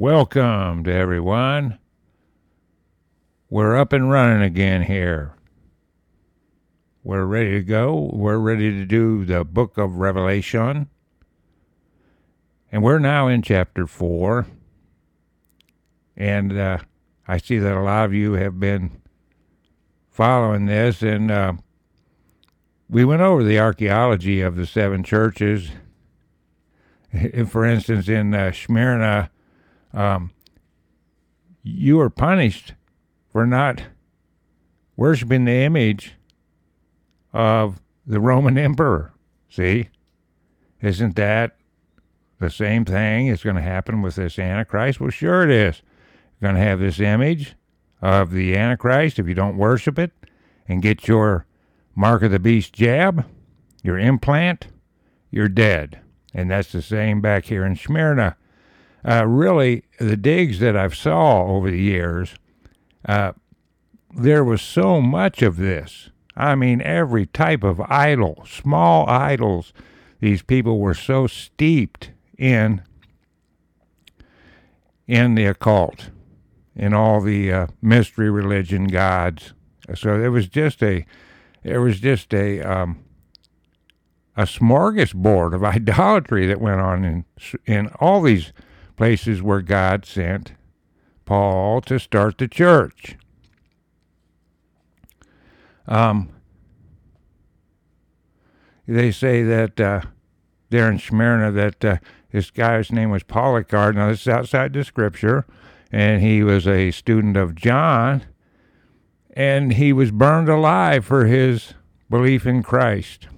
Welcome to everyone. We're up and running again here. We're ready to go. We're ready to do the book of Revelation. And we're now in chapter 4. And uh, I see that a lot of you have been following this. And uh, we went over the archaeology of the seven churches. For instance, in uh, Smyrna, um, you are punished for not worshiping the image of the Roman emperor. See? Isn't that the same thing is going to happen with this Antichrist? Well, sure it is. You're going to have this image of the Antichrist if you don't worship it and get your mark of the beast jab, your implant, you're dead. And that's the same back here in Smyrna uh, really the digs that I've saw over the years, uh, there was so much of this. I mean, every type of idol, small idols. These people were so steeped in in the occult, in all the uh, mystery religion gods. So it was just a, it was just a um, a smorgasbord of idolatry that went on in in all these places where God sent Paul to start the church. Um, they say that uh, there in Smyrna that uh, this guy's name was Polycarp. Now this is outside the scripture, and he was a student of John, and he was burned alive for his belief in Christ.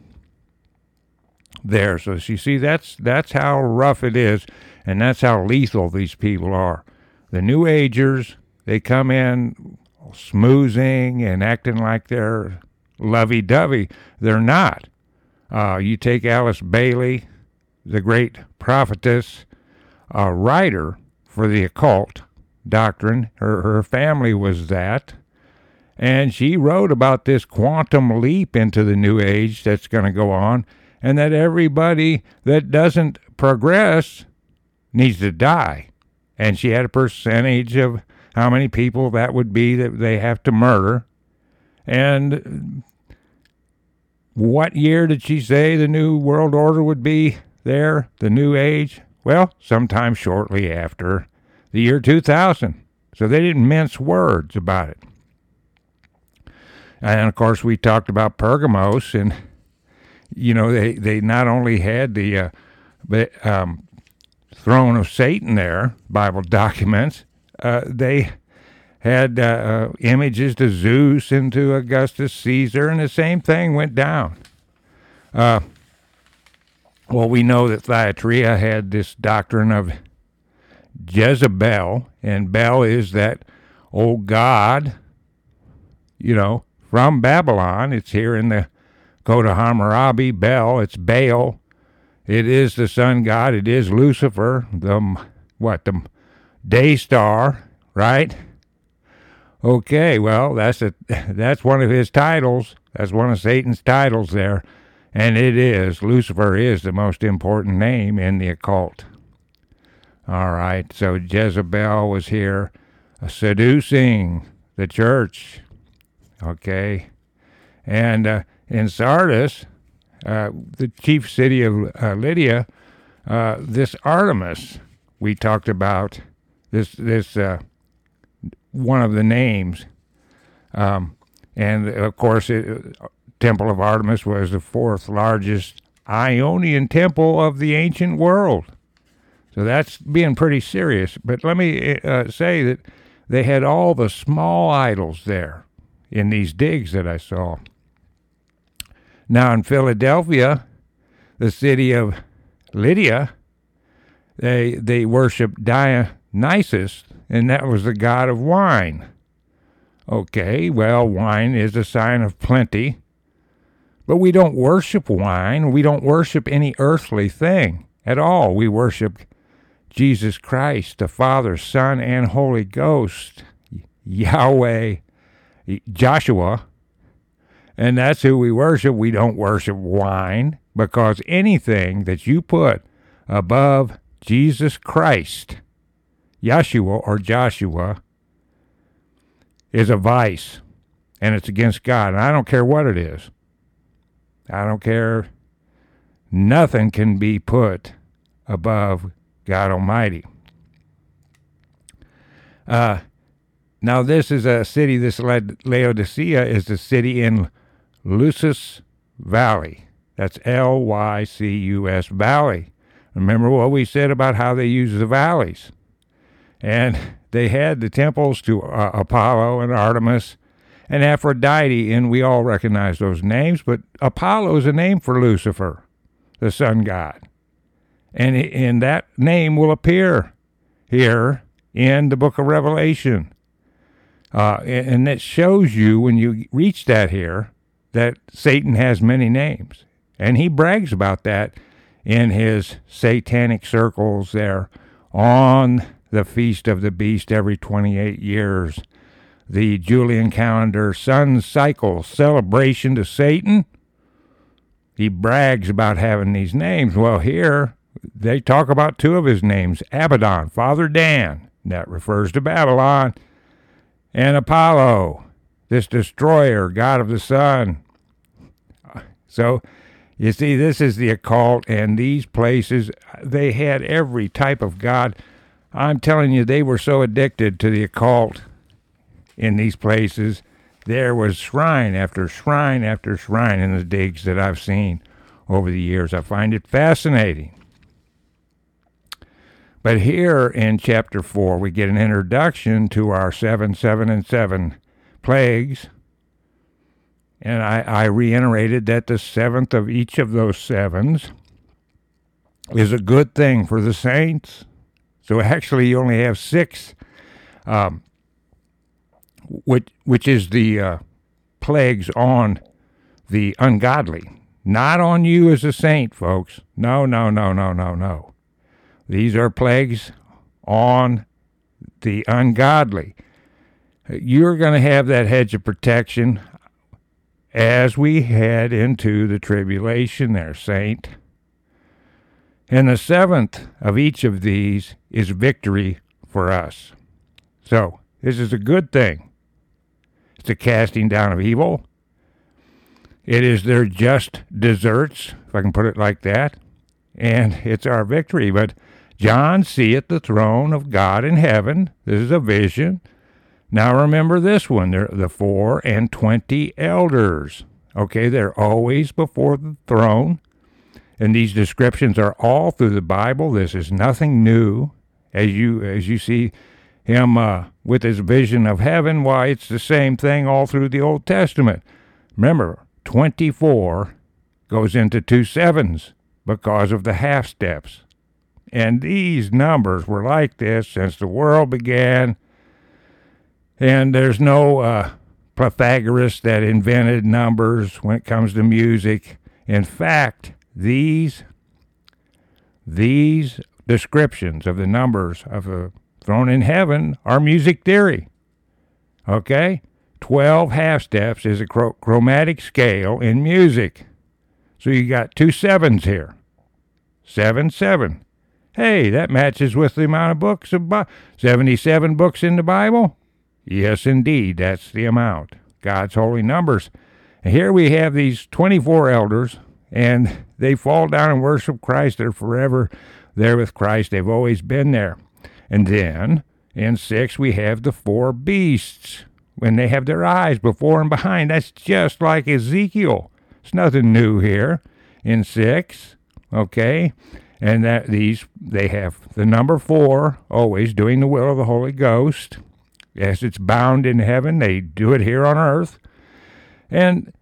There, so you see, that's that's how rough it is. And that's how lethal these people are. The New Agers, they come in smoozing and acting like they're lovey dovey. They're not. Uh, you take Alice Bailey, the great prophetess, a writer for the occult doctrine. Her, her family was that. And she wrote about this quantum leap into the new age that's going to go on, and that everybody that doesn't progress needs to die. And she had a percentage of how many people that would be that they have to murder. And what year did she say the new world order would be there, the new age? Well, sometime shortly after the year 2000. So they didn't mince words about it. And of course, we talked about Pergamos, and you know they they not only had the uh, but um, throne of Satan there, Bible documents, uh, they had uh, uh, images to Zeus and to Augustus Caesar, and the same thing went down. Uh, well, we know that Thyatira had this doctrine of Jezebel, and Bel is that old god, you know, from Babylon. It's here in the Code of Hammurabi, Bel, it's Baal, it is the sun god. It is Lucifer, the what the day star, right? Okay, well that's a that's one of his titles. That's one of Satan's titles there, and it is Lucifer is the most important name in the occult. All right, so Jezebel was here, uh, seducing the church. Okay, and uh, in Sardis, uh, the chief city of uh, Lydia, uh, this Artemis we talked about, this this uh, one of the names, um, and of course, it, Temple of Artemis was the fourth largest Ionian temple of the ancient world. So that's being pretty serious. But let me uh, say that they had all the small idols there in these digs that I saw. Now in Philadelphia, the city of Lydia, they they worshiped Dionysus, and that was the god of wine. Okay, well, wine is a sign of plenty, but we don't worship wine. We don't worship any earthly thing at all. We worship Jesus Christ, the Father, Son, and Holy Ghost, Yahweh, Joshua, and that's who we worship. We don't worship wine because anything that you put above Jesus Christ Yeshua or Joshua is a vice and it's against God. And I don't care what it is. I don't care. Nothing can be put above God Almighty. Uh, now, this is a city, this Laodicea is a city in Lycus Valley. That's L Y C U S Valley. Remember what we said about how they use the valleys. And they had the temples to uh, Apollo and Artemis and Aphrodite, and we all recognize those names, but Apollo is a name for Lucifer, the sun god. And, and that name will appear here in the book of Revelation. Uh, and it shows you when you reach that here that Satan has many names. And he brags about that in his satanic circles there on the Feast of the Beast every 28 years. The Julian calendar sun cycle celebration to Satan. He brags about having these names. Well, here they talk about two of his names Abaddon, Father Dan, that refers to Babylon, and Apollo, this destroyer, god of the sun. So, you see, this is the occult, and these places, they had every type of god. I'm telling you, they were so addicted to the occult in these places. There was shrine after shrine after shrine in the digs that I've seen over the years. I find it fascinating. But here in chapter 4, we get an introduction to our 7, 7, and 7 plagues. And I, I reiterated that the seventh of each of those sevens is a good thing for the saints. So actually, you only have six, um, which, which is the uh, plagues on the ungodly, not on you as a saint, folks. No, no, no, no, no, no. These are plagues on the ungodly. You're going to have that hedge of protection as we head into the tribulation there, saint. And the seventh of each of these is victory for us. So, this is a good thing. It's a casting down of evil. It is their just deserts, if I can put it like that. And it's our victory. But John seeth the throne of God in heaven. This is a vision. Now remember this one. They're the four and twenty elders. Okay, they're always before the throne. And these descriptions are all through the Bible. This is nothing new. As you as you see him uh, with his vision of heaven, why it's the same thing all through the Old Testament. Remember, 24 goes into two sevens because of the half steps. And these numbers were like this since the world began. And there's no uh, Pythagoras that invented numbers when it comes to music. In fact, these these descriptions of the numbers of the throne in heaven are music theory. Okay? 12 half steps is a chromatic scale in music. So you got two sevens here. Seven, seven. Hey, that matches with the amount of books of Bi- 77 books in the Bible? Yes, indeed, that's the amount. God's holy numbers. And here we have these 24 elders, and they fall down and worship Christ. They're forever there with Christ. They've always been there. And then in 6, we have the four beasts when they have their eyes before and behind. That's just like Ezekiel. It's nothing new here in 6. Okay? and that these they have the number four always doing the will of the Holy Ghost. As it's bound in heaven, they do it here on earth. And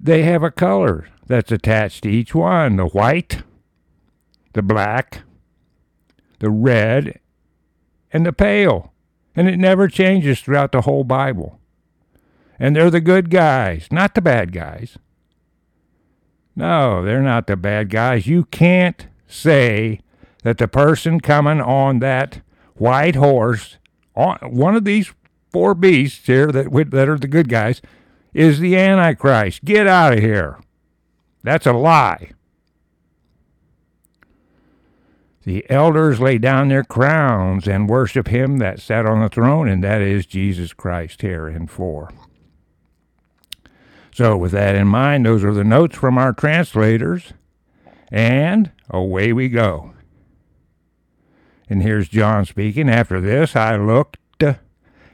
they have a color that's attached to each one the white, the black, the red, and the pale. And it never changes throughout the whole Bible. And they're the good guys, not the bad guys. No, they're not the bad guys. You can't say that the person coming on that white horse, one of these four beasts here that that are the good guys, is the Antichrist. Get out of here. That's a lie. the elders lay down their crowns and worship him that sat on the throne, and that is Jesus Christ here in 4. So, with that in mind, those are the notes from our translators, and away we go. And here's John speaking. After this, I looked,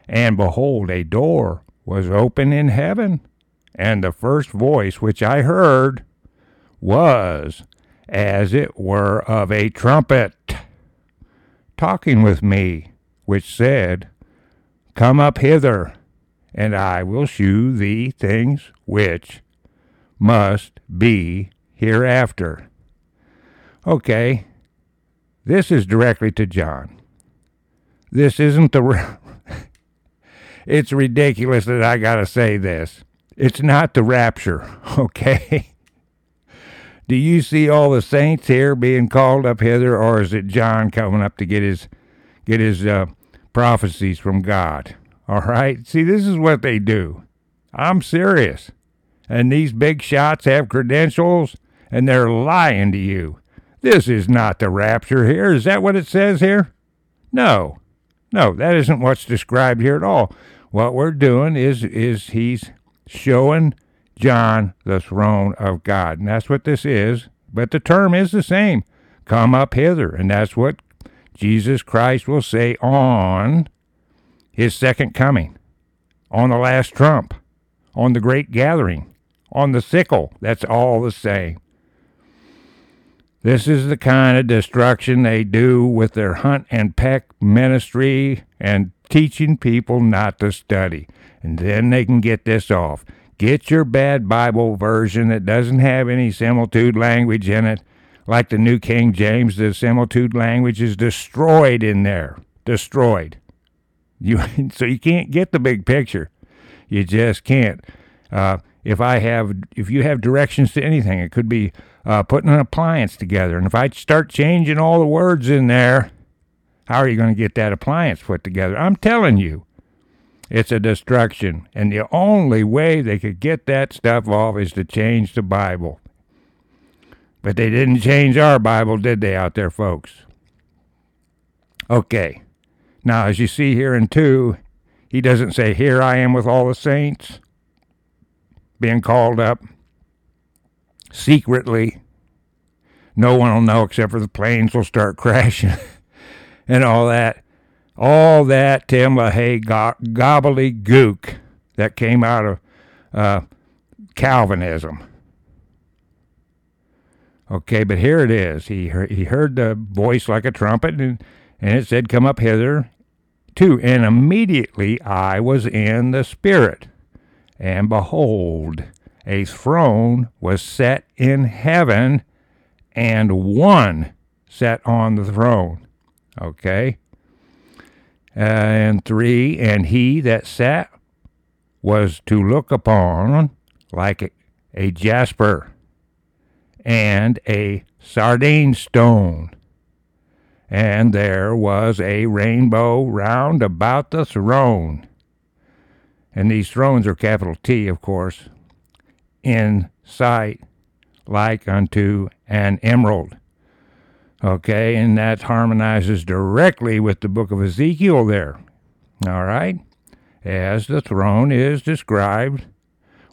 and behold, a door was open in heaven, and the first voice which I heard was as it were of a trumpet, talking with me, which said, Come up hither, and I will shew thee things which must be hereafter. Okay, this is directly to John. This isn't the. it's ridiculous that I got to say this. It's not the rapture, okay? Do you see all the saints here being called up hither, or is it John coming up to get his get his uh, prophecies from God? All right. See, this is what they do. I'm serious. And these big shots have credentials, and they're lying to you. This is not the rapture here. Is that what it says here? No. No, that isn't what's described here at all. What we're doing is is he's showing John, the throne of God. And that's what this is. But the term is the same. Come up hither. And that's what Jesus Christ will say on his second coming, on the last trump, on the great gathering, on the sickle. That's all the same. This is the kind of destruction they do with their hunt and peck ministry and teaching people not to study. And then they can get this off. Get your bad Bible version that doesn't have any similitude language in it. Like the New King James, the similitude language is destroyed in there. Destroyed. You so you can't get the big picture. You just can't. Uh, if I have, if you have directions to anything, it could be uh, putting an appliance together. And if I start changing all the words in there, how are you going to get that appliance put together? I'm telling you, it's a destruction. And the only way they could get that stuff off is to change the Bible. But they didn't change our Bible, did they, out there, folks? Okay. Now, as you see here in 2, he doesn't say, Here I am with all the saints, being called up secretly. No one will know except for the planes will start crashing and all that all that Tim LaHaye go- gobbledygook that came out of uh, Calvinism. Okay, but here it is. He heard, he heard the voice like a trumpet, and, and it said, Come up hither, too. And immediately I was in the Spirit. And behold, a throne was set in heaven, and one sat on the throne. Okay? Uh, and three, and he that sat was to look upon like a, a jasper and a sardine stone. And there was a rainbow round about the throne. And these thrones are capital T, of course, in sight like unto an emerald. Okay, and that harmonizes directly with the book of Ezekiel there. All right, as the throne is described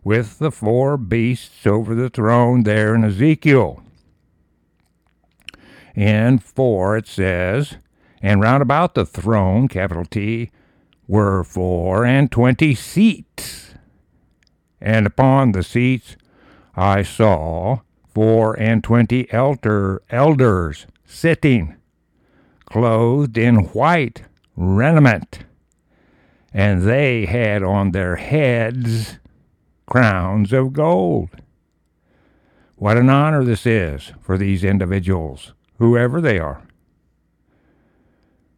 with the four beasts over the throne there in Ezekiel. In 4 it says, And round about the throne, capital T, were four and twenty seats. And upon the seats I saw four and twenty elder, elders sitting, clothed in white raiment, and they had on their heads crowns of gold. What an honor this is for these individuals, whoever they are.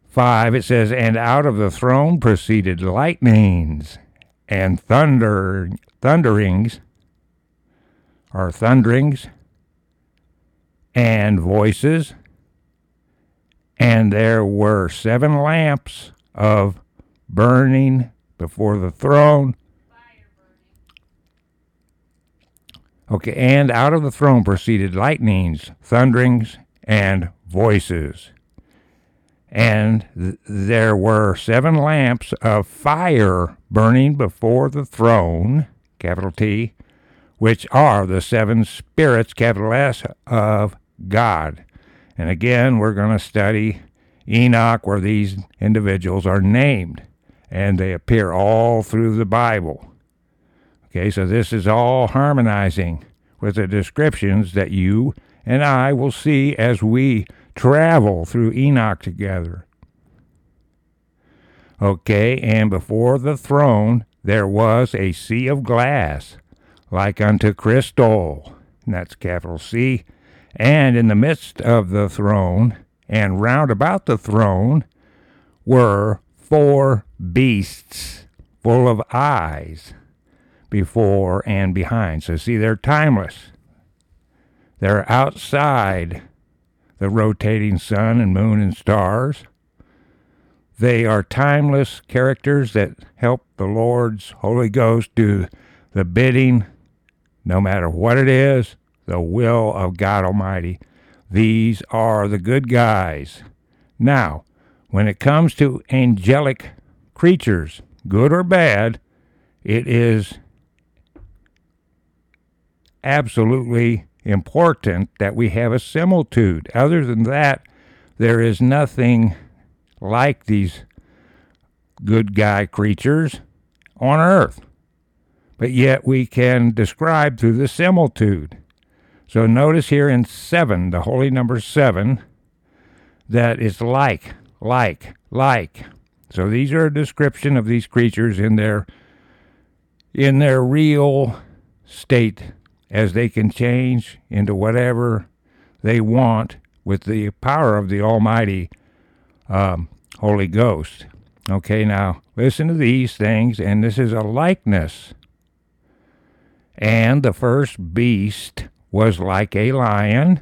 5, it says, And out of the throne proceeded lightnings and thunder, thunderings, or thunderings, and voices, and there were seven lamps of burning before the throne. Okay, and out of the throne proceeded lightnings, thunderings, and voices. And th- there were seven lamps of fire burning before the throne, capital T, which are the seven spirits, capital S, of God. And again, we're going to study Enoch, where these individuals are named, and they appear all through the Bible. Okay, so this is all harmonizing with the descriptions that you and I will see as we travel through Enoch together. Okay, and before the throne there was a sea of glass, like unto crystal, and that's capital C, and in the midst of the throne, and round about the throne, were four beasts full of eyes before and behind. So, see, they're timeless. They're outside the rotating sun and moon and stars. They are timeless characters that help the Lord's Holy Ghost do the bidding, no matter what it is, the will of God Almighty. These are the good guys. Now, when it comes to angelic creatures, good or bad, it is absolutely important that we have a similitude. Other than that, there is nothing like these good guy creatures on earth. But yet we can describe through the similitude. So notice here in 7, the holy number 7, that it's like, like, like. So these are a description of these creatures in their in their real state as they can change into whatever they want with the power of the Almighty um, Holy Ghost. Okay, now listen to these things, and this is a likeness. And the first beast was like a lion,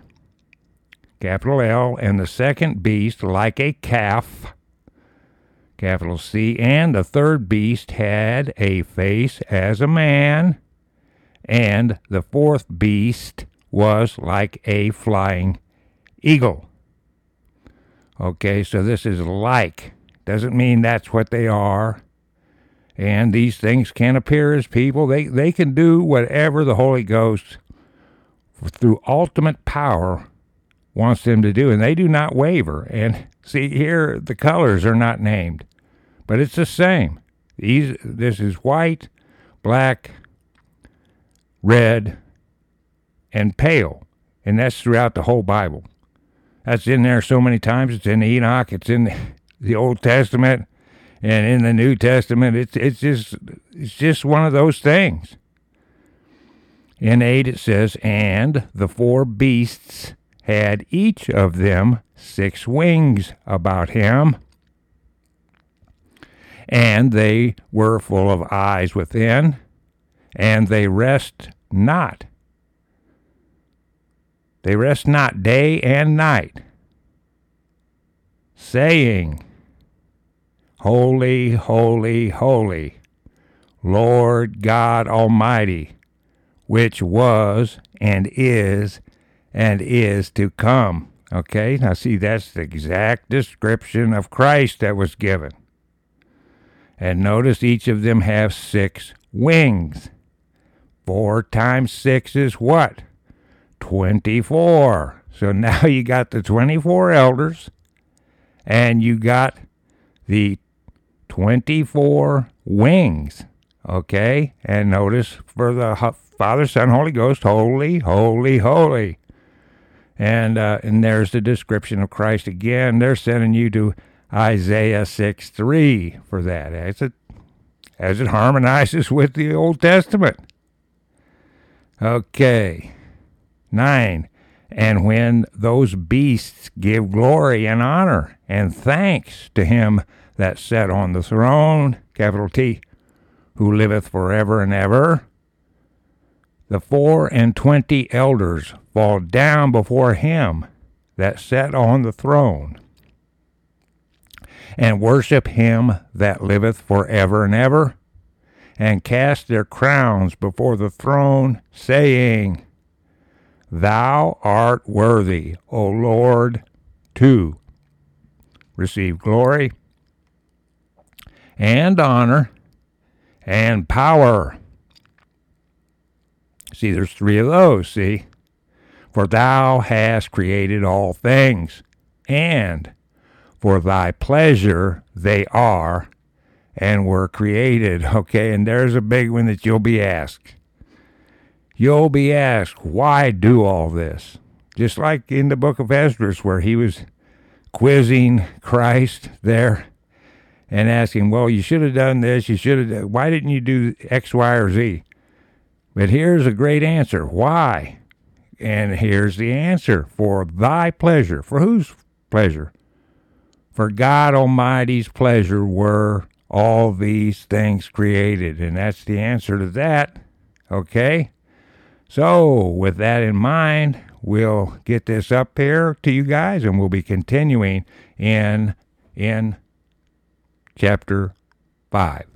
capital L, and the second beast like a calf, capital C, and the third beast had a face as a man, and the fourth beast was like a flying eagle. Okay, so this is like. Doesn't mean that's what they are. And these things can appear as people. They, they can do whatever the Holy Ghost, through ultimate power, wants them to do. And they do not waver. And see, here the colors are not named, but it's the same. These, this is white, black, red, and pale. And that's throughout the whole Bible. That's in there so many times. It's in Enoch, it's in the Old Testament, and in the New Testament. It's, it's, just, it's just one of those things. In 8 it says, And the four beasts had each of them six wings about him, and they were full of eyes within, and they rest not. They rest not day and night, saying, Holy, holy, holy, Lord God Almighty, which was and is and is to come. Okay, now see, that's the exact description of Christ that was given. And notice each of them have six wings. Four times six is what? 24. So now you got the 24 elders and you got the 24 wings. Okay? And notice for the Father, Son, Holy Ghost, holy, holy, holy. And, uh, and there's the description of Christ again. They're sending you to Isaiah 6 3 for that, as it, as it harmonizes with the Old Testament. Okay. Nine. And when those beasts give glory and honor and thanks to him that sat on the throne, capital T, who liveth forever and ever, the four and twenty elders fall down before him that sat on the throne, and worship him that liveth forever and ever, and cast their crowns before the throne, saying, Thou art worthy, O Lord, to receive glory and honor and power. See, there's three of those, see? For thou hast created all things, and for thy pleasure they are and were created. Okay, and there's a big one that you'll be asked. You'll be asked, why do all this? Just like in the book of Esdras, where he was quizzing Christ there and asking, well, you should have done this, you should have, why didn't you do X, Y, or Z? But here's a great answer. Why? And here's the answer for thy pleasure. For whose pleasure? For God Almighty's pleasure were all these things created. And that's the answer to that. Okay? So, with that in mind, we'll get this up here to you guys and we'll be continuing in in chapter 5.